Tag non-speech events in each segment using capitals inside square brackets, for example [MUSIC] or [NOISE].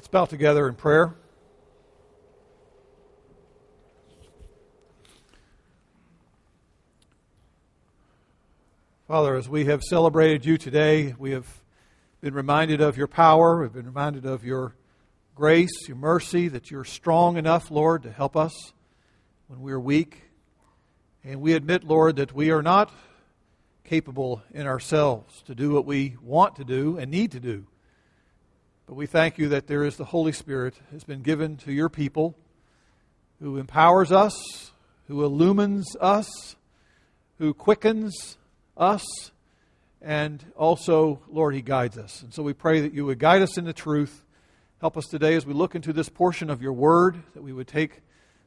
Let's bow together in prayer. Father, as we have celebrated you today, we have been reminded of your power. We've been reminded of your grace, your mercy, that you're strong enough, Lord, to help us when we are weak. And we admit, Lord, that we are not capable in ourselves to do what we want to do and need to do. But we thank you that there is the Holy Spirit has been given to your people who empowers us, who illumines us, who quickens us, and also, Lord, He guides us. And so we pray that you would guide us in the truth. Help us today as we look into this portion of your word, that we would take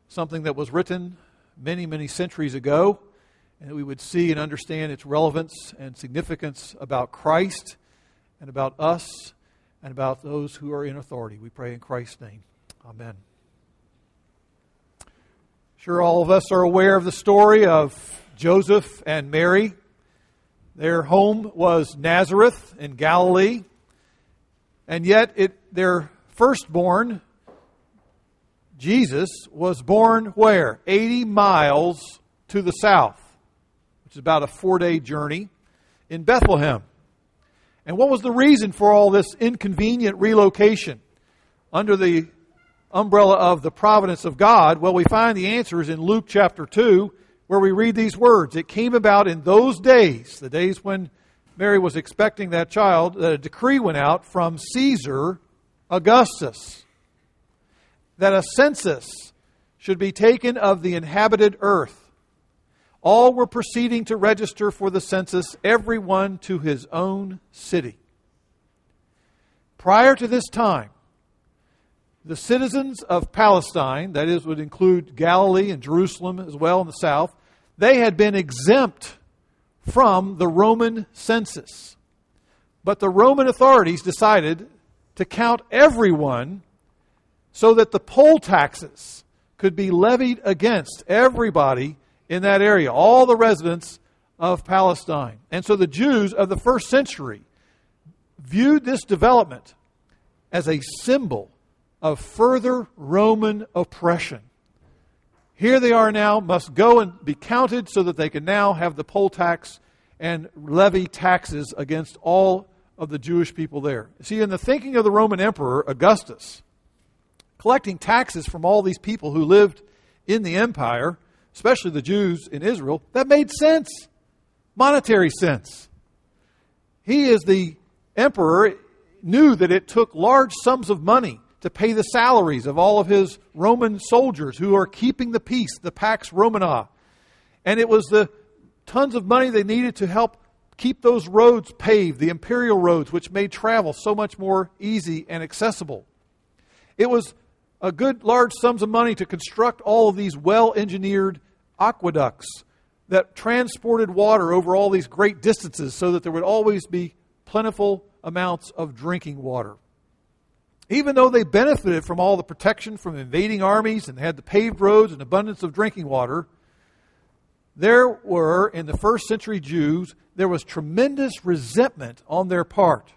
something that was written many, many centuries ago, and that we would see and understand its relevance and significance about Christ and about us and about those who are in authority. We pray in Christ's name. Amen. Sure, all of us are aware of the story of Joseph and Mary. Their home was Nazareth in Galilee, and yet it, their firstborn, Jesus, was born where? 80 miles to the south, which is about a four day journey, in Bethlehem. And what was the reason for all this inconvenient relocation under the umbrella of the providence of God? Well, we find the answers in Luke chapter 2 where we read these words. It came about in those days, the days when Mary was expecting that child, that a decree went out from Caesar Augustus that a census should be taken of the inhabited earth. All were proceeding to register for the census, everyone to his own city. Prior to this time, the citizens of Palestine, that is, would include Galilee and Jerusalem as well in the south, they had been exempt from the Roman census. But the Roman authorities decided to count everyone so that the poll taxes could be levied against everybody in that area, all the residents of Palestine. And so the Jews of the first century viewed this development as a symbol of further Roman oppression. Here they are now, must go and be counted so that they can now have the poll tax and levy taxes against all of the Jewish people there. See, in the thinking of the Roman Emperor Augustus, collecting taxes from all these people who lived in the empire, especially the Jews in Israel, that made sense, monetary sense. He, as the emperor, knew that it took large sums of money to pay the salaries of all of his Roman soldiers who are keeping the peace, the Pax Romana. And it was the tons of money they needed to help keep those roads paved, the imperial roads, which made travel so much more easy and accessible. It was a good large sums of money to construct all of these well engineered aqueducts that transported water over all these great distances so that there would always be plentiful amounts of drinking water. Even though they benefited from all the protection from invading armies and had the paved roads and abundance of drinking water, there were, in the first century Jews, there was tremendous resentment on their part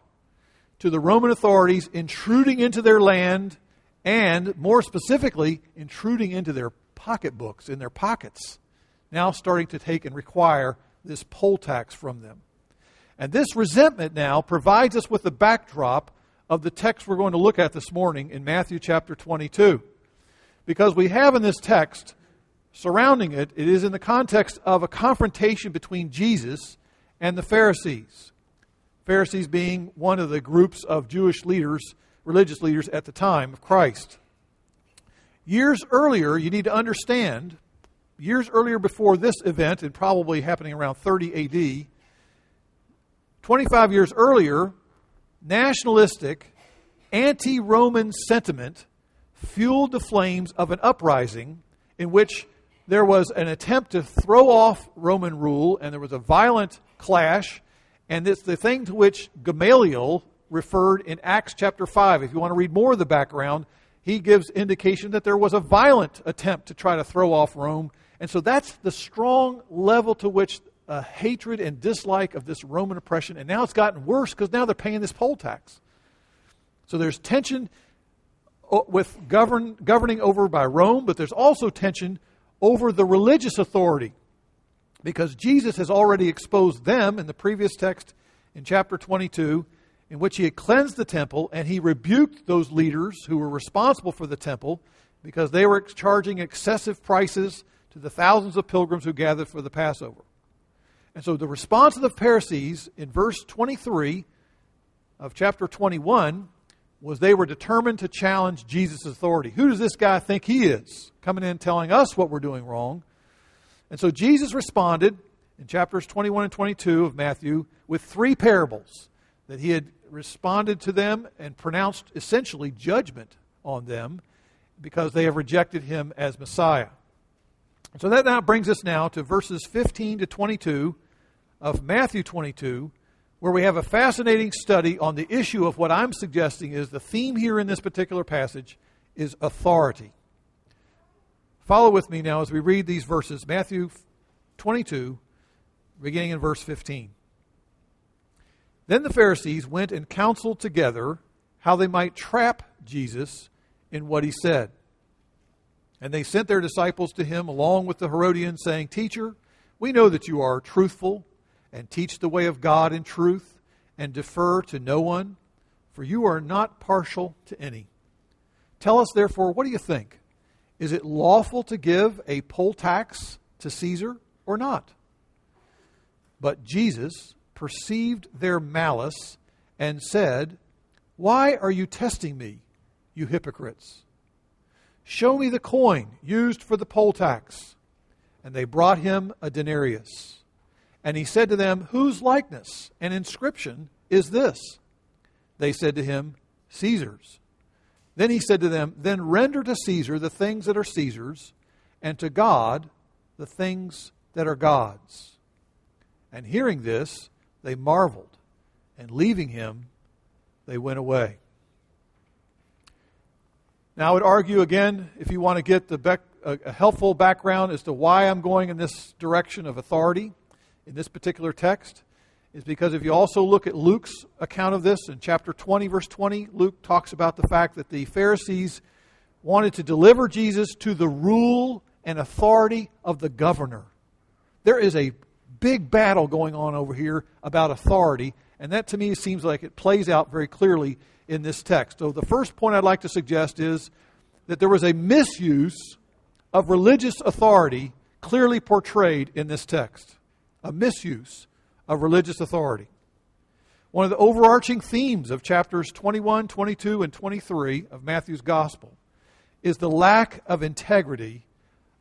to the Roman authorities intruding into their land and, more specifically, intruding into their pocketbooks, in their pockets, now starting to take and require this poll tax from them. And this resentment now provides us with the backdrop of the text we're going to look at this morning in Matthew chapter 22. Because we have in this text, surrounding it, it is in the context of a confrontation between Jesus and the Pharisees. Pharisees being one of the groups of Jewish leaders, religious leaders at the time of Christ. Years earlier, you need to understand, years earlier before this event, and probably happening around 30 AD, 25 years earlier, nationalistic, anti Roman sentiment fueled the flames of an uprising in which there was an attempt to throw off Roman rule and there was a violent clash. And it's the thing to which Gamaliel referred in Acts chapter 5. If you want to read more of the background, he gives indication that there was a violent attempt to try to throw off Rome. And so that's the strong level to which a hatred and dislike of this Roman oppression, and now it's gotten worse because now they're paying this poll tax. So there's tension uh, with govern, governing over by Rome, but there's also tension over the religious authority because Jesus has already exposed them in the previous text in chapter 22, in which he had cleansed the temple and he rebuked those leaders who were responsible for the temple because they were charging excessive prices to the thousands of pilgrims who gathered for the Passover. And so the response of the Pharisees in verse 23 of chapter 21 was they were determined to challenge Jesus' authority. Who does this guy think he is? Coming in telling us what we're doing wrong. And so Jesus responded in chapters 21 and 22 of Matthew with three parables that he had responded to them and pronounced essentially judgment on them because they have rejected him as Messiah. So that now brings us now to verses 15 to 22 of Matthew 22 where we have a fascinating study on the issue of what I'm suggesting is the theme here in this particular passage is authority. Follow with me now as we read these verses Matthew 22, beginning in verse 15. Then the Pharisees went and counseled together how they might trap Jesus in what he said. And they sent their disciples to him along with the Herodians, saying, Teacher, we know that you are truthful and teach the way of God in truth, and defer to no one, for you are not partial to any. Tell us, therefore, what do you think? Is it lawful to give a poll tax to Caesar or not? But Jesus perceived their malice and said, Why are you testing me, you hypocrites? Show me the coin used for the poll tax. And they brought him a denarius. And he said to them, Whose likeness and inscription is this? They said to him, Caesar's. Then he said to them, Then render to Caesar the things that are Caesar's, and to God the things that are God's. And hearing this, they marveled, and leaving him, they went away. Now, I would argue again, if you want to get the a helpful background as to why I'm going in this direction of authority in this particular text is because if you also look at Luke's account of this in chapter 20, verse 20, Luke talks about the fact that the Pharisees wanted to deliver Jesus to the rule and authority of the governor. There is a big battle going on over here about authority, and that to me seems like it plays out very clearly in this text. So, the first point I'd like to suggest is that there was a misuse of religious authority clearly portrayed in this text a misuse of religious authority. One of the overarching themes of chapters 21, 22, and 23 of Matthew's Gospel is the lack of integrity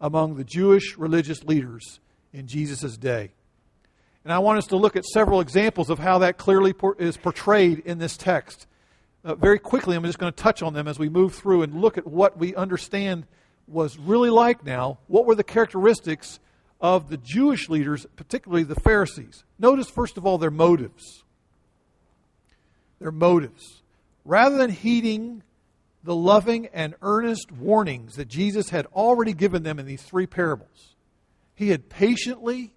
among the Jewish religious leaders in Jesus' day. And I want us to look at several examples of how that clearly is portrayed in this text. Uh, very quickly, I'm just going to touch on them as we move through and look at what we understand was really like now. What were the characteristics of the Jewish leaders, particularly the Pharisees. Notice, first of all, their motives. Their motives. Rather than heeding the loving and earnest warnings that Jesus had already given them in these three parables, he had patiently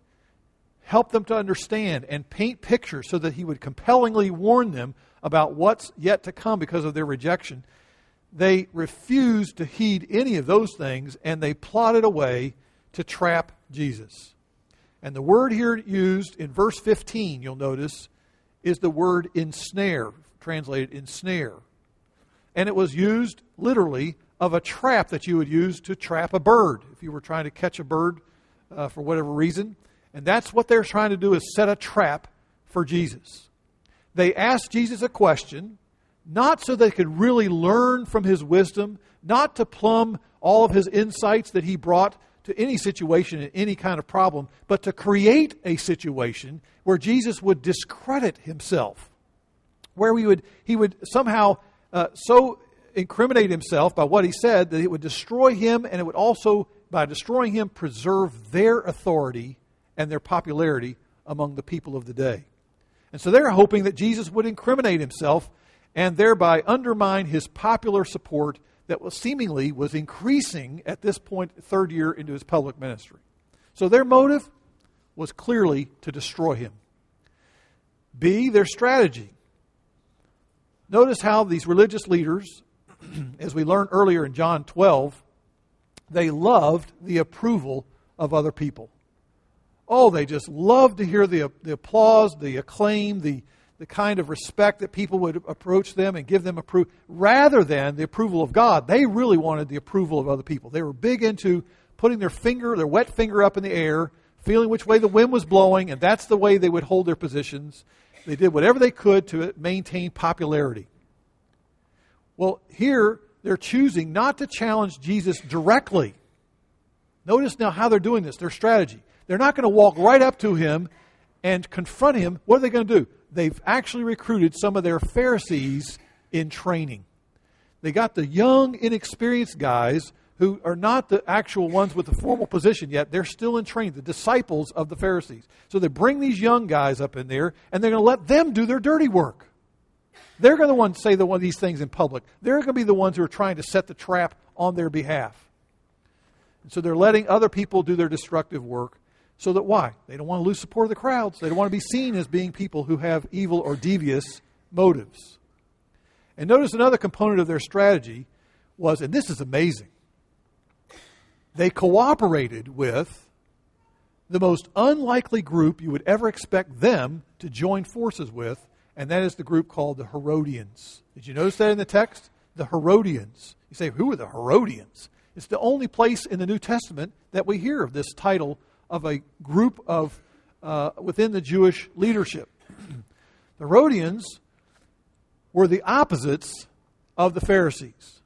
helped them to understand and paint pictures so that he would compellingly warn them about what's yet to come because of their rejection. They refused to heed any of those things and they plotted a way to trap Jesus. And the word here used in verse 15, you'll notice, is the word ensnare, translated ensnare. And it was used literally of a trap that you would use to trap a bird if you were trying to catch a bird uh, for whatever reason. And that's what they're trying to do is set a trap for Jesus. They asked Jesus a question, not so they could really learn from his wisdom, not to plumb all of his insights that he brought to any situation and any kind of problem, but to create a situation where Jesus would discredit himself, where we would, he would somehow uh, so incriminate himself by what he said that it would destroy him and it would also, by destroying him, preserve their authority and their popularity among the people of the day. And so they're hoping that Jesus would incriminate himself and thereby undermine his popular support that was seemingly was increasing at this point, third year into his public ministry. So their motive was clearly to destroy him. B, their strategy. Notice how these religious leaders [CLEARS THROAT] as we learned earlier in John 12, they loved the approval of other people. Oh, they just loved to hear the, the applause, the acclaim, the, the kind of respect that people would approach them and give them approval, rather than the approval of God. They really wanted the approval of other people. They were big into putting their finger, their wet finger up in the air, feeling which way the wind was blowing, and that's the way they would hold their positions. They did whatever they could to maintain popularity. Well, here they're choosing not to challenge Jesus directly. Notice now how they're doing this, their strategy. They're not going to walk right up to him and confront him. What are they going to do? They've actually recruited some of their Pharisees in training. They got the young, inexperienced guys who are not the actual ones with the formal position yet. They're still in training, the disciples of the Pharisees. So they bring these young guys up in there, and they're going to let them do their dirty work. They're going to want to say the one of these things in public. They're going to be the ones who are trying to set the trap on their behalf. And so they're letting other people do their destructive work. So that why? They don't want to lose support of the crowds. They don't want to be seen as being people who have evil or devious motives. And notice another component of their strategy was, and this is amazing, they cooperated with the most unlikely group you would ever expect them to join forces with, and that is the group called the Herodians. Did you notice that in the text? The Herodians. You say, who are the Herodians? It's the only place in the New Testament that we hear of this title of a group of uh, within the Jewish leadership. the Herodians were the opposites of the Pharisees.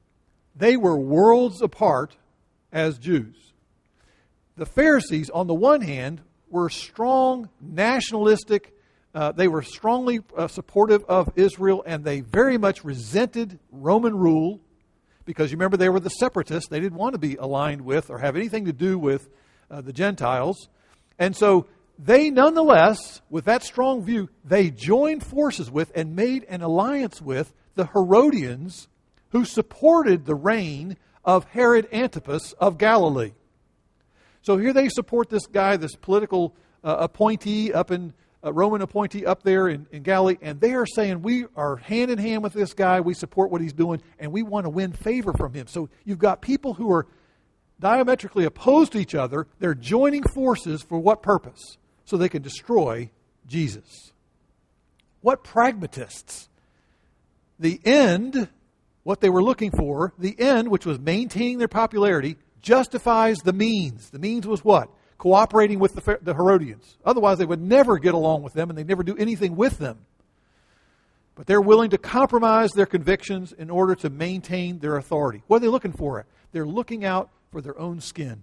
They were worlds apart as Jews. The Pharisees, on the one hand, were strong nationalistic uh, they were strongly uh, supportive of Israel and they very much resented Roman rule because you remember they were the separatists. They didn't want to be aligned with or have anything to do with uh, the Gentiles. And so they, nonetheless, with that strong view, they joined forces with and made an alliance with the Herodians who supported the reign of Herod Antipas of Galilee. So here they support this guy, this political uh, appointee up in a Roman appointee up there in, in Galilee, and they are saying, We are hand in hand with this guy. We support what he's doing, and we want to win favor from him. So you've got people who are diametrically opposed to each other. They're joining forces for what purpose? So they can destroy Jesus. What pragmatists? The end, what they were looking for, the end, which was maintaining their popularity, justifies the means. The means was what? cooperating with the, the Herodians. Otherwise, they would never get along with them and they'd never do anything with them. But they're willing to compromise their convictions in order to maintain their authority. What are they looking for? They're looking out for their own skin.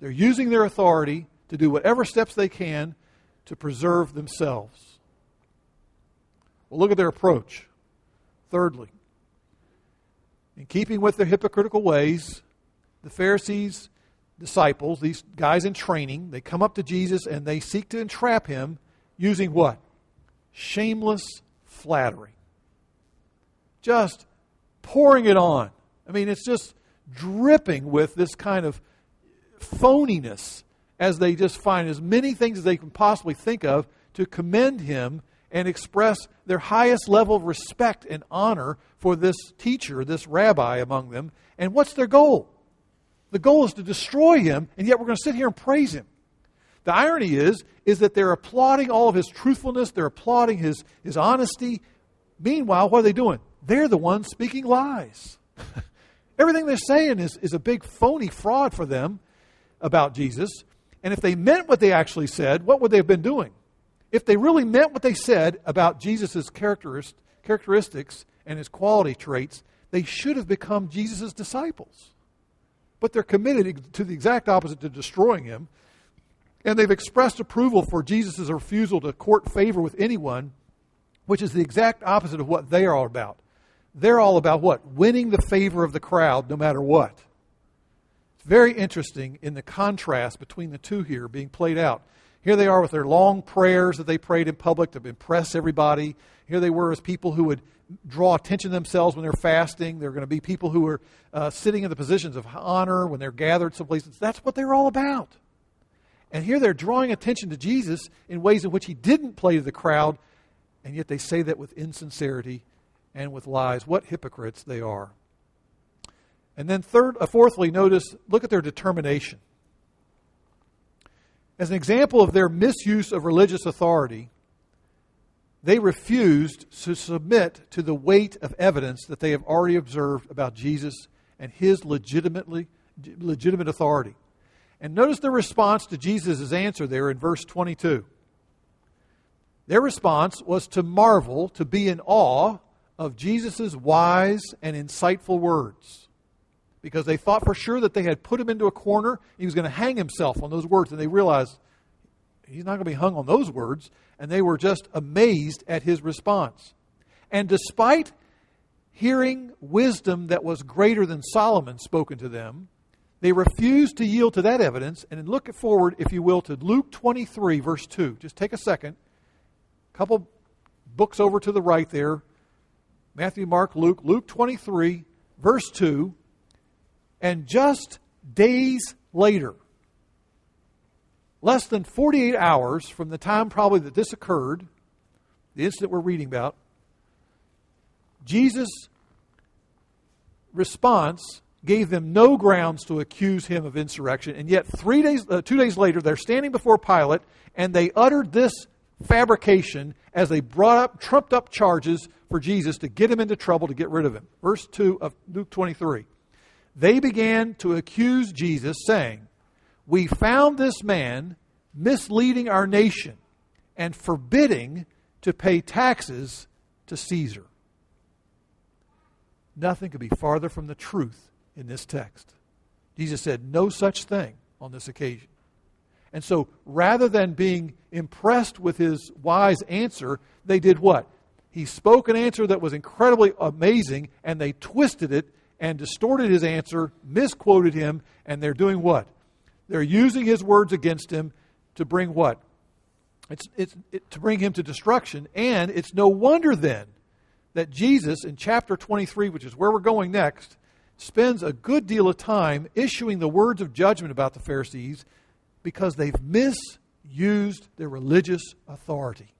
They're using their authority to do whatever steps they can to preserve themselves. Well, look at their approach. Thirdly, in keeping with their hypocritical ways, the Pharisees disciples, these guys in training, they come up to Jesus and they seek to entrap him using what? Shameless flattery. Just pouring it on. I mean, it's just dripping with this kind of phoniness as they just find as many things as they can possibly think of to commend him and express their highest level of respect and honor for this teacher, this rabbi among them. And what's their goal? The goal is to destroy him, and yet we're going to sit here and praise him. The irony is, is that they're applauding all of his truthfulness, they're applauding his, his honesty. Meanwhile, what are they doing? They're the ones speaking lies. [LAUGHS] Everything they're saying is, is a big phony fraud for them about Jesus. And if they meant what they actually said, what would they have been doing? If they really meant what they said about Jesus' characteristics and his quality traits, they should have become Jesus' disciples but they're committed to the exact opposite to destroying him. And they've expressed approval for Jesus' refusal to court favor with anyone, which is the exact opposite of what they are all about. They're all about what? Winning the favor of the crowd no matter what. It's very interesting in the contrast between the two here being played out. Here they are with their long prayers that they prayed in public to impress everybody. Here they were as people who would draw attention to themselves when they're fasting. They're going to be people who are uh, sitting in the positions of honor when they're gathered someplace. That's what they're all about. And here they're drawing attention to Jesus in ways in which he didn't play to the crowd, and yet they say that with insincerity and with lies. What hypocrites they are. And then, third, uh, fourthly, notice, look at their determination. As an example of their misuse of religious authority, they refused to submit to the weight of evidence that they have already observed about Jesus and his legitimately, legitimate authority. And notice the response to Jesus' answer there in verse 22. Their response was to marvel, to be in awe of Jesus' wise and insightful words. Because they thought for sure that they had put him into a corner. He was going to hang himself on those words. And they realized he's not going to be hung on those words. And they were just amazed at his response. And despite hearing wisdom that was greater than Solomon spoken to them, they refused to yield to that evidence. And look forward, if you will, to Luke 23, verse 2. Just take a second. A couple books over to the right there Matthew, Mark, Luke, Luke 23, verse 2. And just days later, less than 48 hours from the time probably that this occurred, the incident we're reading about, Jesus' response gave them no grounds to accuse him of insurrection. And yet, three days, uh, two days later, they're standing before Pilate, and they uttered this fabrication as they brought up, trumped up charges for Jesus to get him into trouble, to get rid of him. Verse 2 of Luke 23. They began to accuse Jesus, saying, We found this man misleading our nation and forbidding to pay taxes to Caesar. Nothing could be farther from the truth in this text. Jesus said no such thing on this occasion. And so rather than being impressed with his wise answer, they did what? He spoke an answer that was incredibly amazing, and they twisted it and distorted his answer, misquoted him, and they're doing what? They're using his words against him to bring what? It's, it's it, to bring him to destruction. And it's no wonder then that Jesus, in chapter 23, which is where we're going next, spends a good deal of time issuing the words of judgment about the Pharisees because they've misused their religious authority.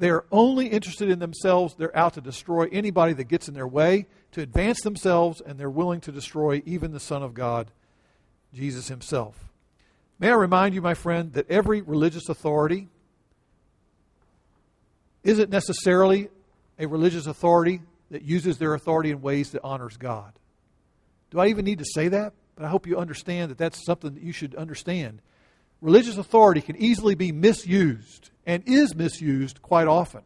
They are only interested in themselves. They're out to destroy anybody that gets in their way, to advance themselves, and they're willing to destroy even the Son of God, Jesus Himself. May I remind you, my friend, that every religious authority isn't necessarily a religious authority that uses their authority in ways that honors God. Do I even need to say that? But I hope you understand that that's something that you should understand. Religious authority can easily be misused and is misused quite often.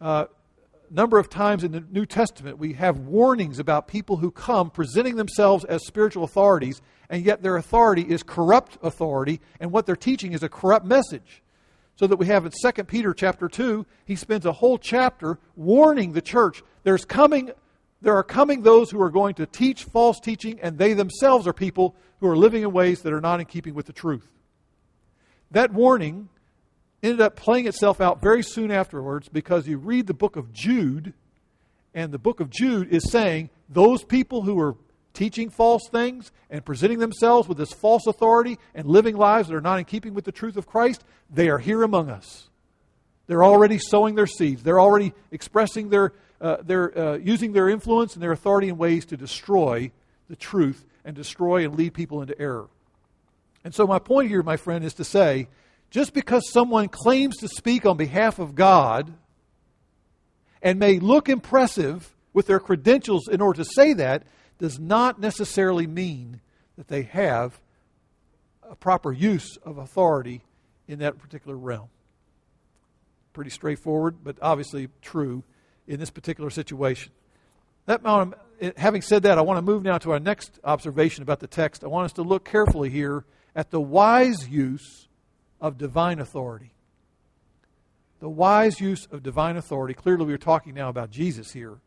Uh, a number of times in the New Testament, we have warnings about people who come presenting themselves as spiritual authorities, and yet their authority is corrupt authority, and what they're teaching is a corrupt message. So that we have in 2 Peter chapter 2, he spends a whole chapter warning the church there's coming there are coming those who are going to teach false teaching, and they themselves are people who are living in ways that are not in keeping with the truth. That warning ended up playing itself out very soon afterwards because you read the book of Jude, and the book of Jude is saying those people who are teaching false things and presenting themselves with this false authority and living lives that are not in keeping with the truth of Christ, they are here among us. They're already sowing their seeds. They're already expressing their, uh, they're uh, using their influence and their authority in ways to destroy the truth and destroy and lead people into error. And so, my point here, my friend, is to say just because someone claims to speak on behalf of God and may look impressive with their credentials in order to say that, does not necessarily mean that they have a proper use of authority in that particular realm. Pretty straightforward, but obviously true in this particular situation. That, um, having said that, I want to move now to our next observation about the text. I want us to look carefully here at the wise use of divine authority. The wise use of divine authority. Clearly, we are talking now about Jesus here.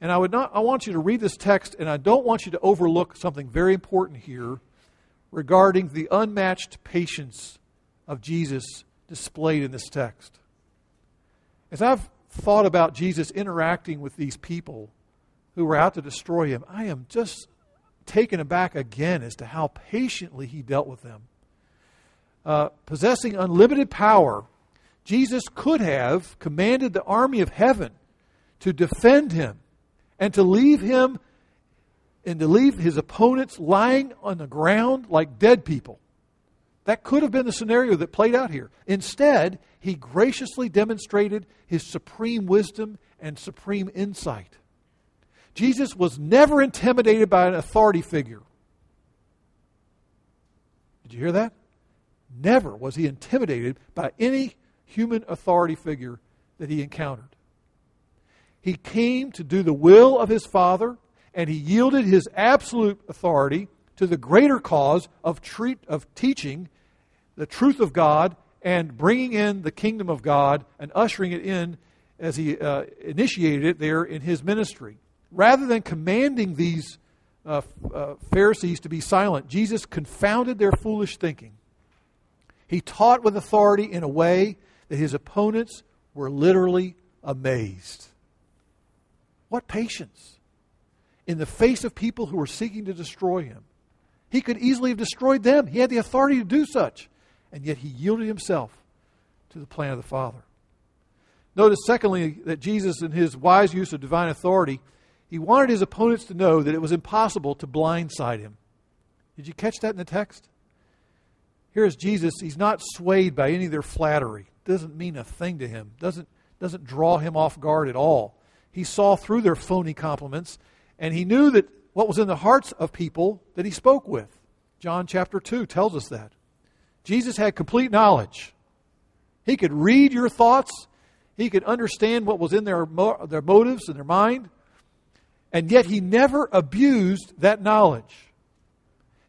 And I would not I want you to read this text, and I don't want you to overlook something very important here regarding the unmatched patience of Jesus displayed in this text. As I've thought about Jesus interacting with these people who were out to destroy him, I am just taken aback again as to how patiently he dealt with them. Uh, possessing unlimited power Jesus could have commanded the army of heaven to defend him and to leave him and to leave his opponents lying on the ground like dead people. That could have been the scenario that played out here. Instead, he graciously demonstrated his supreme wisdom and supreme insight. Jesus was never intimidated by an authority figure. Did you hear that? Never was he intimidated by any human authority figure that he encountered. He came to do the will of his Father, and he yielded his absolute authority to the greater cause of, treat, of teaching the truth of God and bringing in the kingdom of God and ushering it in as he uh, initiated it there in his ministry. Rather than commanding these uh, uh, Pharisees to be silent, Jesus confounded their foolish thinking. He taught with authority in a way that his opponents were literally amazed. What patience! In the face of people who were seeking to destroy him, he could easily have destroyed them. He had the authority to do such, and yet he yielded himself to the plan of the Father. Notice, secondly, that Jesus, in his wise use of divine authority, he wanted his opponents to know that it was impossible to blindside him. Did you catch that in the text? Here is Jesus. He's not swayed by any of their flattery. Doesn't mean a thing to him. Doesn't, doesn't draw him off guard at all. He saw through their phony compliments, and he knew that what was in the hearts of people that he spoke with. John chapter 2 tells us that. Jesus had complete knowledge. He could read your thoughts. He could understand what was in their, their motives and their mind. And yet he never abused that knowledge.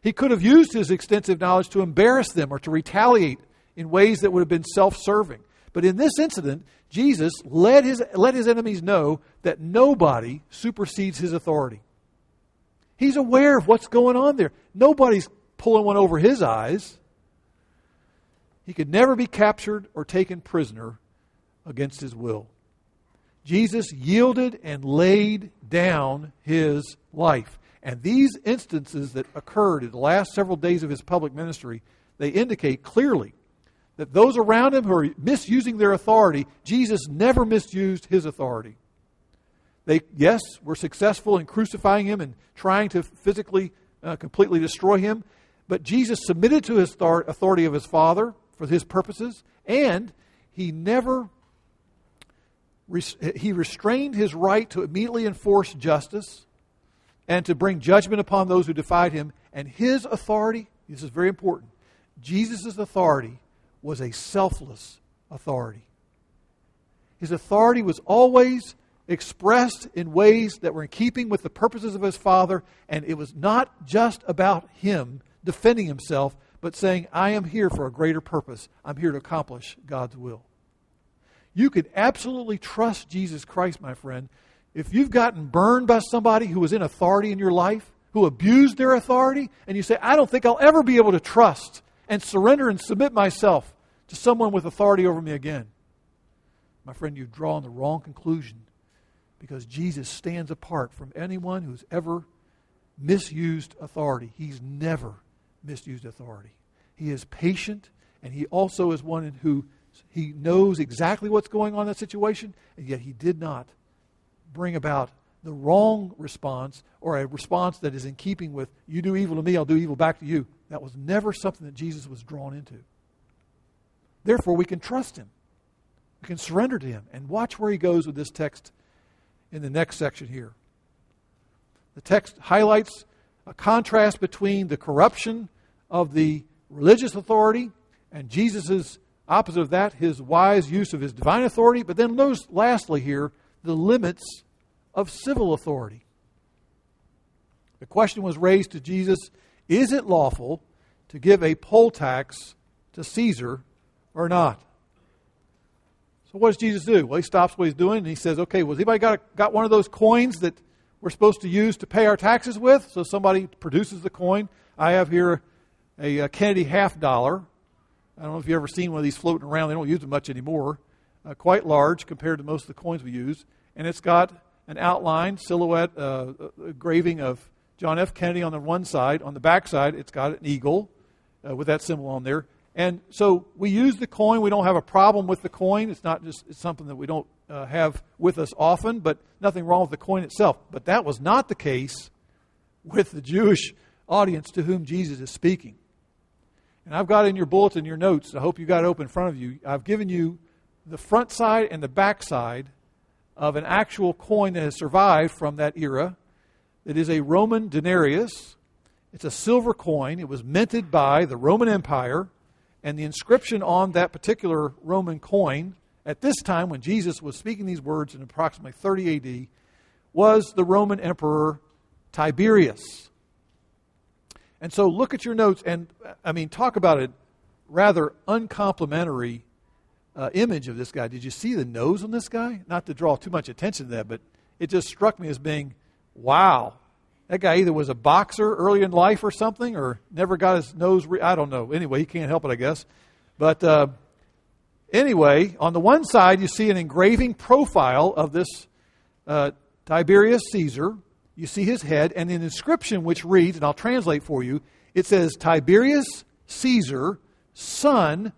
He could have used his extensive knowledge to embarrass them or to retaliate in ways that would have been self serving. But in this incident, Jesus let his, let his enemies know that nobody supersedes his authority. He's aware of what's going on there. Nobody's pulling one over his eyes. He could never be captured or taken prisoner against his will. Jesus yielded and laid down his life. And these instances that occurred in the last several days of his public ministry, they indicate clearly that those around him who are misusing their authority, Jesus never misused his authority. They, yes, were successful in crucifying him and trying to physically, uh, completely destroy him, but Jesus submitted to his authority of his Father for his purposes, and he never he restrained his right to immediately enforce justice and to bring judgment upon those who defied him. And his authority, this is very important, Jesus' authority was a selfless authority. His authority was always expressed in ways that were in keeping with the purposes of his Father, and it was not just about him defending himself, but saying, I am here for a greater purpose. I'm here to accomplish God's will. You can absolutely trust Jesus Christ, my friend. If you've gotten burned by somebody who was in authority in your life, who abused their authority, and you say, I don't think I'll ever be able to trust and surrender and submit myself to someone with authority over me again. My friend, you've drawn the wrong conclusion because Jesus stands apart from anyone who's ever misused authority. He's never misused authority. He is patient, and he also is one who he knows exactly what's going on in that situation, and yet he did not bring about the wrong response or a response that is in keeping with, you do evil to me, I'll do evil back to you. That was never something that Jesus was drawn into. Therefore, we can trust him. We can surrender to him. And watch where he goes with this text in the next section here. The text highlights a contrast between the corruption of the religious authority and Jesus' Opposite of that, his wise use of his divine authority. But then notice, lastly, here, the limits of civil authority. The question was raised to Jesus Is it lawful to give a poll tax to Caesar or not? So, what does Jesus do? Well, he stops what he's doing and he says, Okay, well, has anybody got, got one of those coins that we're supposed to use to pay our taxes with? So, somebody produces the coin. I have here a, a Kennedy half dollar. I don't know if you've ever seen one of these floating around. They don't use them much anymore. Uh, quite large compared to most of the coins we use. And it's got an outline, silhouette, uh, engraving of John F. Kennedy on the one side. On the back side, it's got an eagle uh, with that symbol on there. And so we use the coin. We don't have a problem with the coin. It's not just it's something that we don't uh, have with us often, but nothing wrong with the coin itself. But that was not the case with the Jewish audience to whom Jesus is speaking. And I've got in your bulletin, your notes, I hope you got it open in front of you. I've given you the front side and the back side of an actual coin that has survived from that era. It is a Roman denarius. It's a silver coin. It was minted by the Roman Empire. And the inscription on that particular Roman coin at this time, when Jesus was speaking these words in approximately 30 AD, was the Roman Emperor Tiberius. And so look at your notes, and I mean, talk about a rather uncomplimentary uh, image of this guy. Did you see the nose on this guy? Not to draw too much attention to that, but it just struck me as being, wow. That guy either was a boxer early in life or something, or never got his nose. Re- I don't know. Anyway, he can't help it, I guess. But uh, anyway, on the one side, you see an engraving profile of this uh, Tiberius Caesar you see his head, and an inscription which reads, and I'll translate for you it says, Tiberius Caesar, son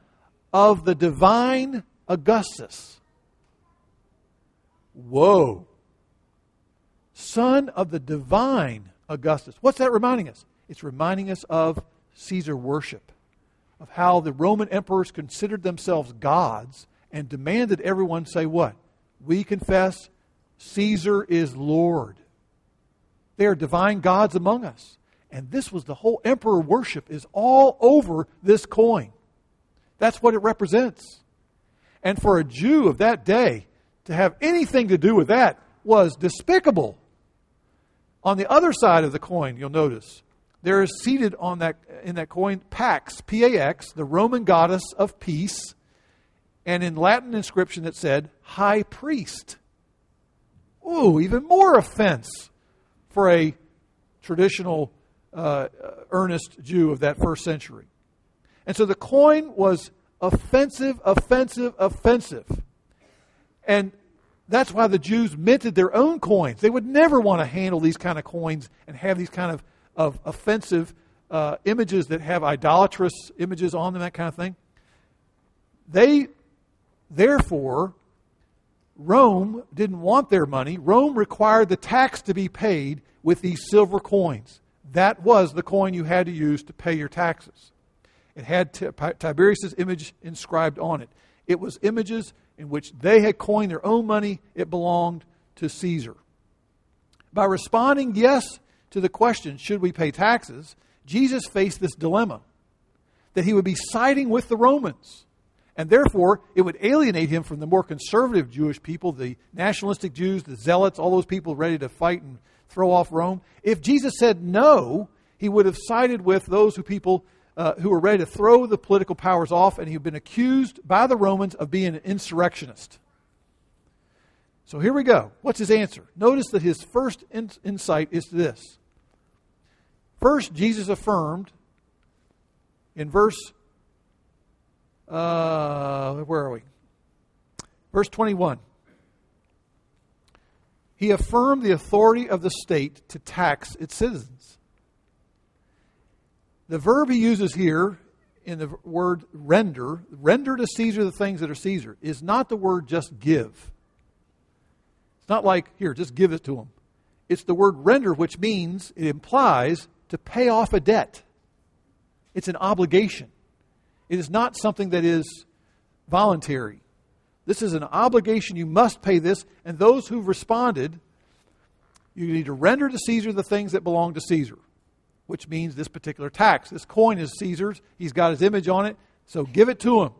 of the divine Augustus. Whoa. Son of the divine Augustus. What's that reminding us? It's reminding us of Caesar worship, of how the Roman emperors considered themselves gods and demanded everyone say what? We confess Caesar is Lord. They are divine gods among us. And this was the whole emperor worship is all over this coin. That's what it represents. And for a Jew of that day to have anything to do with that was despicable. On the other side of the coin, you'll notice, there is seated on that in that coin Pax, P A X, the Roman goddess of peace, and in Latin inscription that said high priest. Ooh, even more offense for a traditional uh, earnest Jew of that first century. And so the coin was offensive, offensive, offensive. And that's why the Jews minted their own coins. They would never want to handle these kind of coins and have these kind of, of offensive uh, images that have idolatrous images on them, that kind of thing. They, therefore, Rome didn't want their money. Rome required the tax to be paid with these silver coins. That was the coin you had to use to pay your taxes. It had Tiberius' image inscribed on it. It was images in which they had coined their own money, it belonged to Caesar. By responding yes to the question, should we pay taxes, Jesus faced this dilemma that he would be siding with the Romans. And therefore, it would alienate him from the more conservative Jewish people, the nationalistic Jews, the zealots, all those people ready to fight and throw off Rome. If Jesus said no, he would have sided with those who people uh, who were ready to throw the political powers off, and he had been accused by the Romans of being an insurrectionist. So here we go. What's his answer? Notice that his first in- insight is this. First, Jesus affirmed in verse uh, where are we? Verse 21. He affirmed the authority of the state to tax its citizens. The verb he uses here in the word render, render to Caesar the things that are Caesar, is not the word just give. It's not like, here, just give it to him. It's the word render, which means, it implies to pay off a debt. It's an obligation. It is not something that is voluntary. This is an obligation. You must pay this. And those who responded, you need to render to Caesar the things that belong to Caesar, which means this particular tax. This coin is Caesar's. He's got his image on it. So give it to him.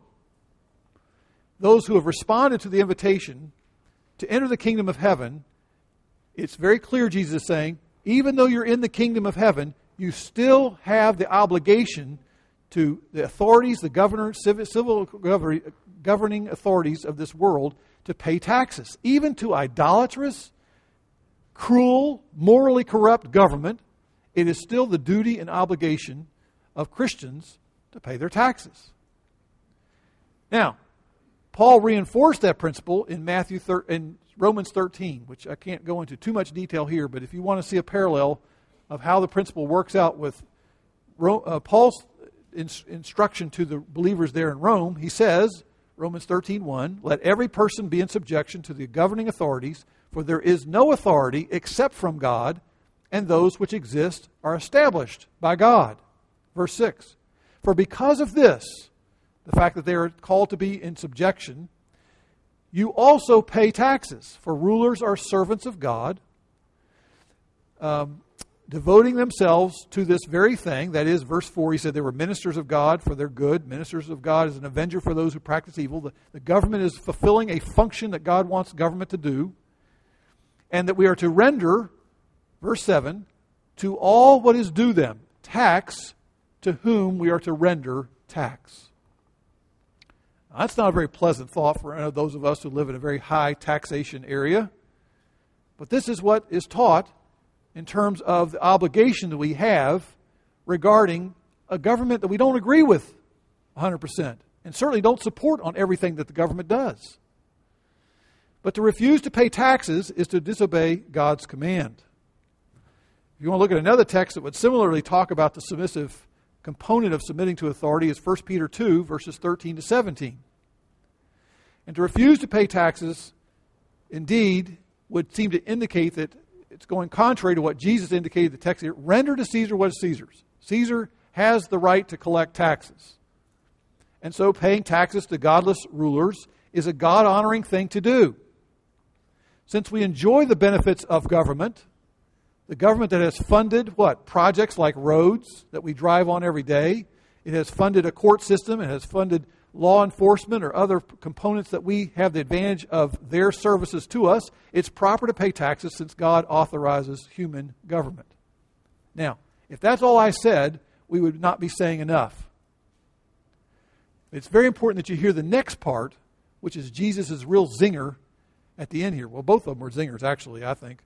Those who have responded to the invitation to enter the kingdom of heaven, it's very clear Jesus is saying, even though you're in the kingdom of heaven, you still have the obligation to the authorities, the governor, civil, governing authorities of this world to pay taxes, even to idolatrous, cruel, morally corrupt government. It is still the duty and obligation of Christians to pay their taxes. Now, Paul reinforced that principle in Matthew thir- in Romans 13, which I can't go into too much detail here, but if you want to see a parallel of how the principle works out with uh, Paul's instruction to the believers there in Rome, he says, Romans 13:1, "Let every person be in subjection to the governing authorities, for there is no authority except from God, and those which exist are established by God." Verse 6, "For because of this, the fact that they are called to be in subjection, you also pay taxes, for rulers are servants of God." Um, devoting themselves to this very thing. That is, verse 4, he said they were ministers of God for their good. Ministers of God is an avenger for those who practice evil. The, the government is fulfilling a function that God wants government to do. And that we are to render, verse 7, to all what is due them tax to whom we are to render tax. Now, that's not a very pleasant thought for any of those of us who live in a very high taxation area. But this is what is taught in terms of the obligation that we have regarding a government that we don't agree with 100% and certainly don't support on everything that the government does. But to refuse to pay taxes is to disobey God's command. If you want to look at another text that would similarly talk about the submissive component of submitting to authority is 1 Peter 2, verses 13 to 17. And to refuse to pay taxes, indeed, would seem to indicate that it's going contrary to what Jesus indicated in the text here. Render to Caesar what is Caesar's. Caesar has the right to collect taxes. And so paying taxes to godless rulers is a God honoring thing to do. Since we enjoy the benefits of government, the government that has funded what? Projects like roads that we drive on every day. It has funded a court system. It has funded law enforcement or other components that we have the advantage of their services to us, it's proper to pay taxes since God authorizes human government. Now, if that's all I said, we would not be saying enough. It's very important that you hear the next part, which is Jesus' real zinger at the end here. Well, both of them were zingers, actually, I think.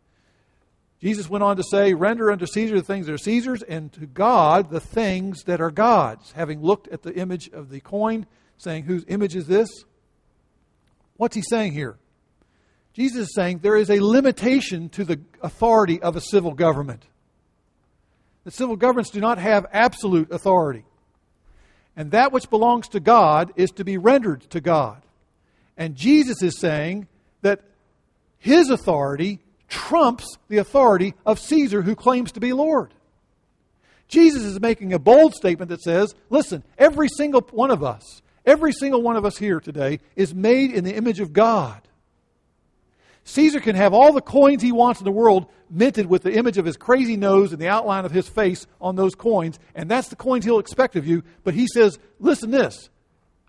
Jesus went on to say, Render unto Caesar the things that are Caesar's, and to God the things that are God's. Having looked at the image of the coin, saying, Whose image is this? What's he saying here? Jesus is saying there is a limitation to the authority of a civil government. The civil governments do not have absolute authority. And that which belongs to God is to be rendered to God. And Jesus is saying that his authority trumps the authority of Caesar who claims to be Lord. Jesus is making a bold statement that says, listen, every single one of us Every single one of us here today is made in the image of God. Caesar can have all the coins he wants in the world minted with the image of his crazy nose and the outline of his face on those coins, and that's the coins he'll expect of you. But he says, listen this,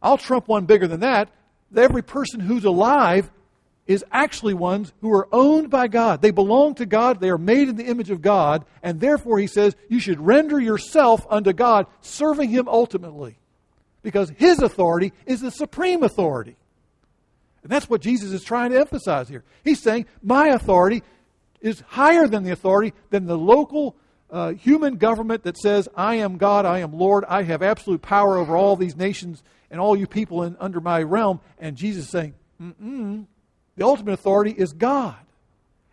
I'll trump one bigger than that. Every person who's alive is actually ones who are owned by God. They belong to God. They are made in the image of God. And therefore, he says, you should render yourself unto God, serving him ultimately because his authority is the supreme authority. And that's what Jesus is trying to emphasize here. He's saying, My authority is higher than the authority than the local uh, human government that says, I am God, I am Lord, I have absolute power over all these nations and all you people in, under my realm. And Jesus is saying, Mm-mm, the ultimate authority is God.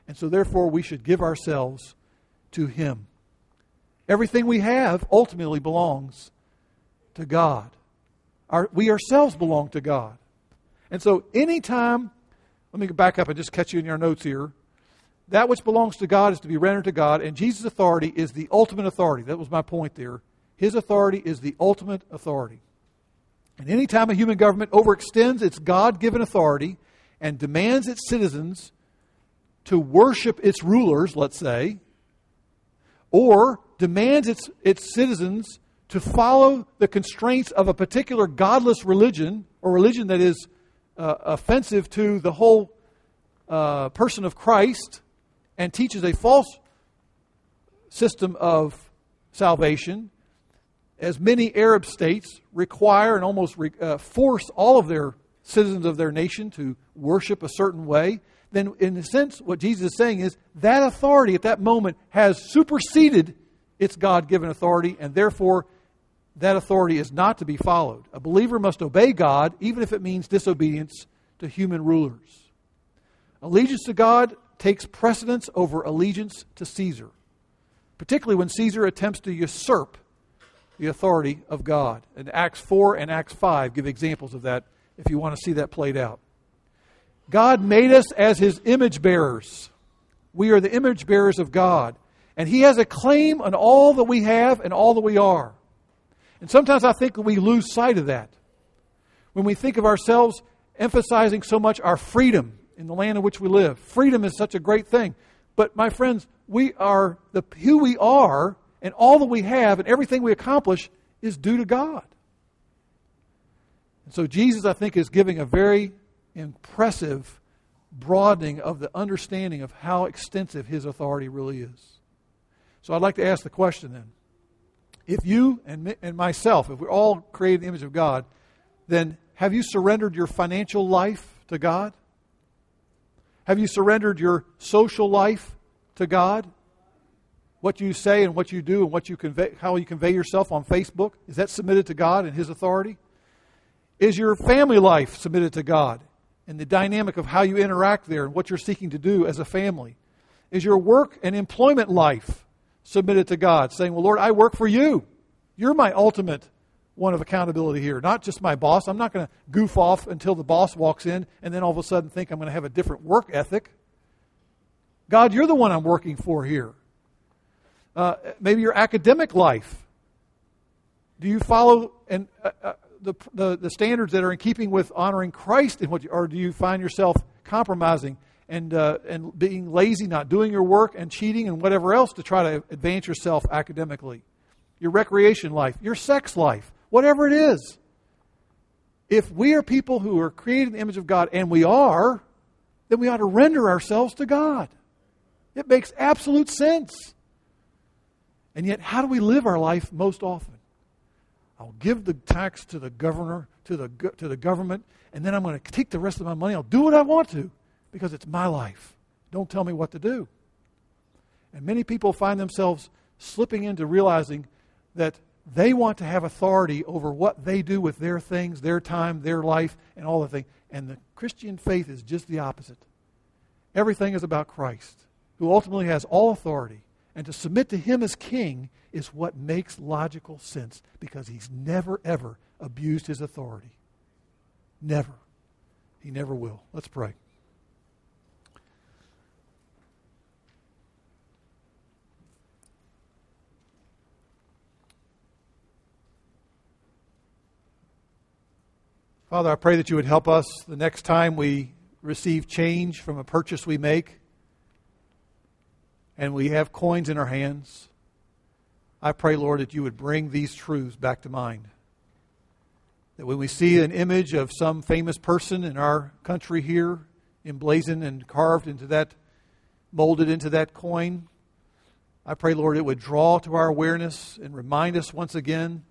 And so, therefore, we should give ourselves to Him. Everything we have ultimately belongs to God. Our, we ourselves belong to God. And so, anytime, let me back up and just catch you in your notes here. That which belongs to God is to be rendered to God, and Jesus' authority is the ultimate authority. That was my point there. His authority is the ultimate authority. And anytime a human government overextends its God given authority and demands its citizens to worship its rulers, let's say, or demands its, its citizens to follow the constraints of a particular godless religion or religion that is uh, offensive to the whole uh, person of Christ and teaches a false system of salvation, as many Arab states require and almost re- uh, force all of their citizens of their nation to worship a certain way, then in a sense, what Jesus is saying is that authority at that moment has superseded its God given authority, and therefore that authority is not to be followed. A believer must obey God, even if it means disobedience to human rulers. Allegiance to God takes precedence over allegiance to Caesar, particularly when Caesar attempts to usurp the authority of God. And Acts 4 and Acts 5 give examples of that if you want to see that played out. God made us as his image bearers. We are the image bearers of God. And he has a claim on all that we have and all that we are. And sometimes I think we lose sight of that. When we think of ourselves emphasizing so much our freedom in the land in which we live. Freedom is such a great thing. But my friends, we are the who we are and all that we have and everything we accomplish is due to God. And so Jesus, I think, is giving a very impressive broadening of the understanding of how extensive his authority really is. So I'd like to ask the question then. If you and, and myself, if we're all created in the image of God, then have you surrendered your financial life to God? Have you surrendered your social life to God? What you say and what you do and what you convey, how you convey yourself on Facebook, is that submitted to God and His authority? Is your family life submitted to God and the dynamic of how you interact there and what you're seeking to do as a family? Is your work and employment life submitted to God, saying, Well, Lord, I work for you. You're my ultimate one of accountability here, not just my boss. I'm not going to goof off until the boss walks in and then all of a sudden think I'm going to have a different work ethic. God, you're the one I'm working for here. Uh, maybe your academic life. Do you follow and uh, uh, the, the, the standards that are in keeping with honoring Christ in what you, or do you find yourself compromising and uh, and being lazy, not doing your work, and cheating and whatever else to try to advance yourself academically? Your recreation life, your sex life, whatever it is. If we are people who are created in the image of God, and we are, then we ought to render ourselves to God. It makes absolute sense. And yet, how do we live our life most often? I'll give the tax to the governor, to the, to the government, and then I'm going to take the rest of my money. I'll do what I want to because it's my life. Don't tell me what to do. And many people find themselves slipping into realizing that they want to have authority over what they do with their things, their time, their life, and all the things. And the Christian faith is just the opposite. Everything is about Christ, who ultimately has all authority. And to submit to him as king is what makes logical sense because he's never, ever abused his authority. Never. He never will. Let's pray. Father, I pray that you would help us the next time we receive change from a purchase we make and we have coins in our hands. I pray, Lord, that you would bring these truths back to mind. That when we see an image of some famous person in our country here, emblazoned and carved into that, molded into that coin, I pray, Lord, it would draw to our awareness and remind us once again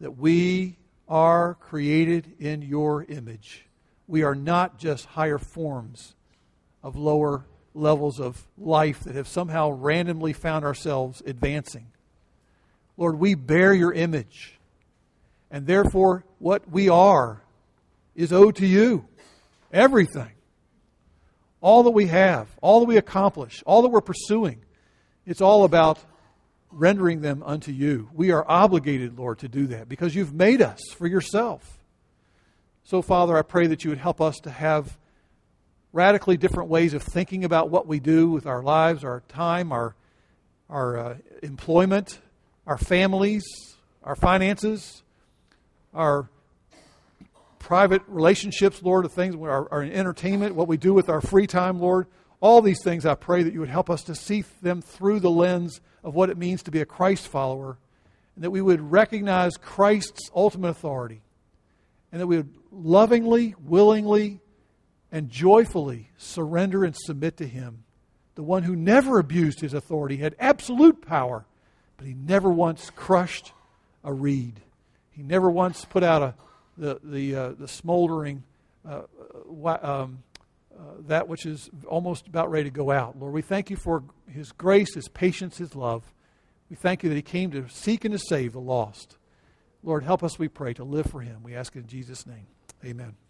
that we are created in your image. We are not just higher forms of lower levels of life that have somehow randomly found ourselves advancing. Lord, we bear your image. And therefore, what we are is owed to you. Everything. All that we have, all that we accomplish, all that we're pursuing, it's all about rendering them unto you. We are obligated, Lord, to do that because you've made us for yourself. So, Father, I pray that you would help us to have radically different ways of thinking about what we do with our lives, our time, our, our uh, employment, our families, our finances, our private relationships, Lord, the things, our, our entertainment, what we do with our free time, Lord. All these things, I pray that you would help us to see them through the lens of what it means to be a Christ follower, and that we would recognize Christ's ultimate authority, and that we would lovingly, willingly, and joyfully surrender and submit to Him. The one who never abused his authority had absolute power, but he never once crushed a reed. He never once put out a, the, the, uh, the smoldering uh, uh um, Uh, that which is almost about ready to go out. Lord, we thank you for his grace, his patience, his love. We thank you that he came to seek and to save the lost. Lord, help us, we pray, to live for him. We ask in Jesus' name. Amen.